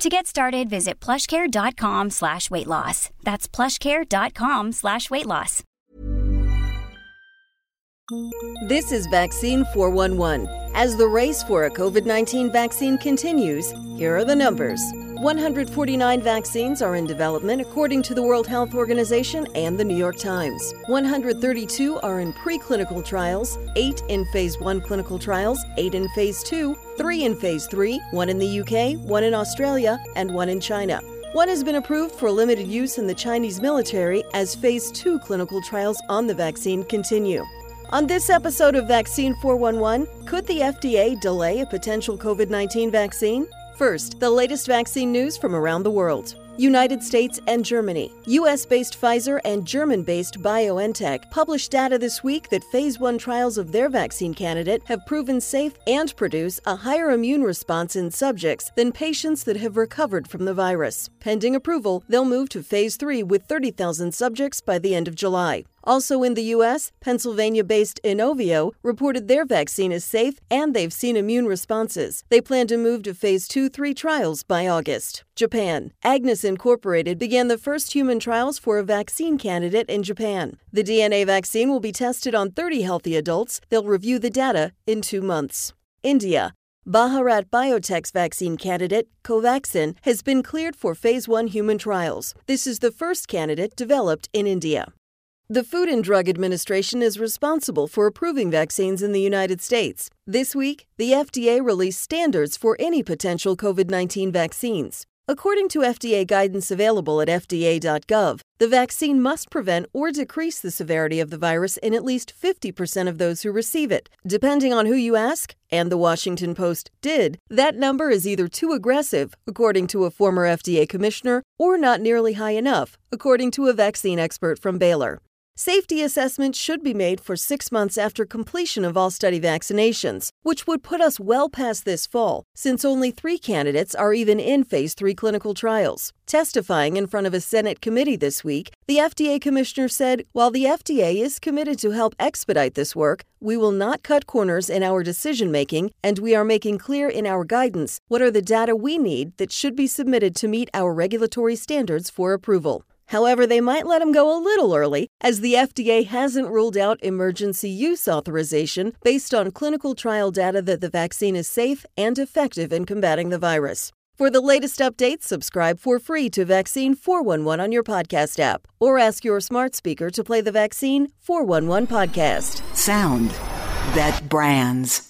To get started, visit plushcare.com slash weight loss. That's plushcare.com slash weight loss. This is Vaccine 411. As the race for a COVID 19 vaccine continues, here are the numbers. 149 vaccines are in development according to the World Health Organization and the New York Times. 132 are in preclinical trials, 8 in phase 1 clinical trials, 8 in phase 2, 3 in phase 3, 1 in the UK, 1 in Australia, and 1 in China. One has been approved for limited use in the Chinese military as phase 2 clinical trials on the vaccine continue. On this episode of Vaccine 411, could the FDA delay a potential COVID 19 vaccine? First, the latest vaccine news from around the world. United States and Germany. US based Pfizer and German based BioNTech published data this week that phase 1 trials of their vaccine candidate have proven safe and produce a higher immune response in subjects than patients that have recovered from the virus. Pending approval, they'll move to phase 3 with 30,000 subjects by the end of July. Also in the U.S., Pennsylvania based Inovio reported their vaccine is safe and they've seen immune responses. They plan to move to phase 2 3 trials by August. Japan. AnGes Incorporated began the first human trials for a vaccine candidate in Japan. The DNA vaccine will be tested on 30 healthy adults. They'll review the data in two months. India. Bharat Biotech's vaccine candidate, Covaxin, has been cleared for phase 1 human trials. This is the first candidate developed in India. The Food and Drug Administration is responsible for approving vaccines in the United States. This week, the FDA released standards for any potential COVID 19 vaccines. According to FDA guidance available at FDA.gov, the vaccine must prevent or decrease the severity of the virus in at least 50% of those who receive it. Depending on who you ask, and the Washington Post did, that number is either too aggressive, according to a former FDA commissioner, or not nearly high enough, according to a vaccine expert from Baylor. Safety assessments should be made for six months after completion of all study vaccinations, which would put us well past this fall, since only three candidates are even in phase three clinical trials. Testifying in front of a Senate committee this week, the FDA commissioner said while the FDA is committed to help expedite this work, we will not cut corners in our decision making, and we are making clear in our guidance what are the data we need that should be submitted to meet our regulatory standards for approval. However, they might let him go a little early, as the FDA hasn't ruled out emergency use authorization based on clinical trial data that the vaccine is safe and effective in combating the virus. For the latest updates, subscribe for free to Vaccine 411 on your podcast app or ask your smart speaker to play the Vaccine 411 podcast. Sound that brands.